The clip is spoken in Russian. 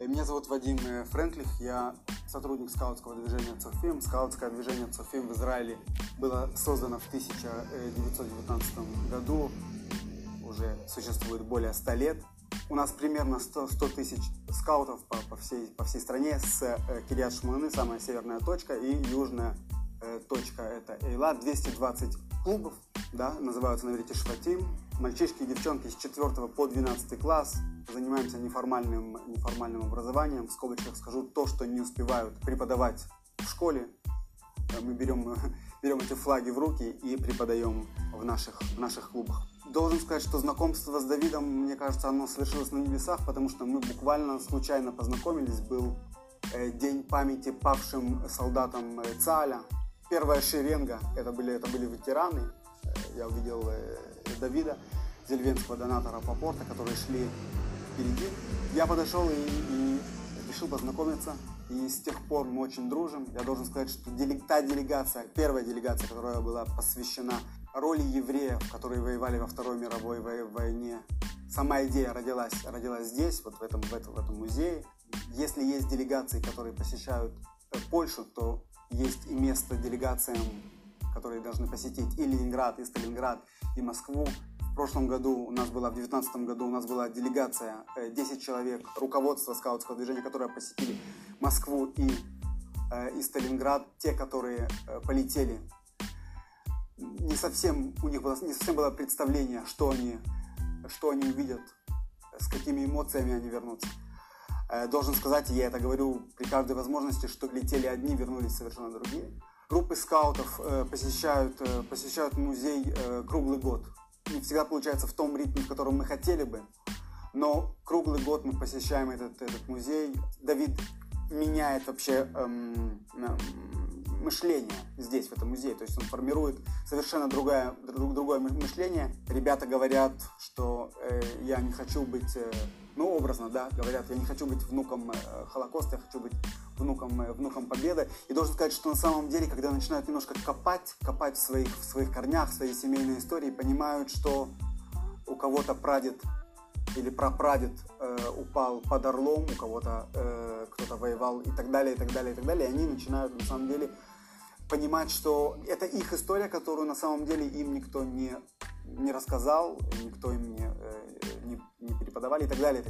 Меня зовут Вадим э, Френклих, я сотрудник скаутского движения Цофим. Скаутское движение Цофим в Израиле было создано в 1919 году, уже существует более 100 лет. У нас примерно 100, 100 тысяч скаутов по, по, всей, по всей стране с э, Кириат Шманы, самая северная точка, и южная э, точка это Эйла, 220 клубов, да, называются на иврите Шватим. Мальчишки и девчонки с 4 по 12 класс занимаемся неформальным, неформальным образованием. В скобочках скажу то, что не успевают преподавать в школе. Э, мы берем, берем эти флаги в руки и преподаем в наших, в наших клубах. Должен сказать, что знакомство с Давидом, мне кажется, оно совершилось на небесах, потому что мы буквально случайно познакомились. Был э, день памяти павшим солдатам э, ЦАля. Первая шеренга, это были, это были ветераны. Я увидел э, Давида, зельвенского донатора Попорта, которые шли впереди. Я подошел и, и решил познакомиться. И с тех пор мы очень дружим. Я должен сказать, что та делегация, первая делегация, которая была посвящена роли евреев, которые воевали во Второй мировой войне, сама идея родилась, родилась здесь, вот в этом, в, этом, в этом музее. Если есть делегации, которые посещают э, Польшу, то есть и место делегациям, которые должны посетить и Ленинград, и Сталинград, и Москву. В прошлом году у нас была, в 2019 году у нас была делегация, 10 э, человек, руководство скаутского движения, которые посетили Москву и, э, и Сталинград. Те, которые полетели не совсем у них было, не совсем было представление, что они, что они увидят, с какими эмоциями они вернутся. Э, должен сказать, я это говорю при каждой возможности, что летели одни, вернулись совершенно другие. Группы скаутов э, посещают, э, посещают музей круглый год. Не всегда получается в том ритме, в котором мы хотели бы, но круглый год мы посещаем этот, этот музей. Давид меняет вообще эм, эм, мышление здесь, в этом музее. То есть он формирует совершенно другое, другое мышление. Ребята говорят, что э, я не хочу быть, э, ну, образно, да, говорят, я не хочу быть внуком э, Холокоста, я хочу быть внуком, э, внуком Победы. И должен сказать, что на самом деле, когда начинают немножко копать, копать в своих, в своих корнях, в своей семейной истории, понимают, что у кого-то прадед или прапрадед э, упал под Орлом, у кого-то э, кто-то воевал и так далее, и так далее, и так далее. И они начинают на самом деле понимать, что это их история, которую на самом деле им никто не, не рассказал, никто им не, э, не, не преподавали и так далее.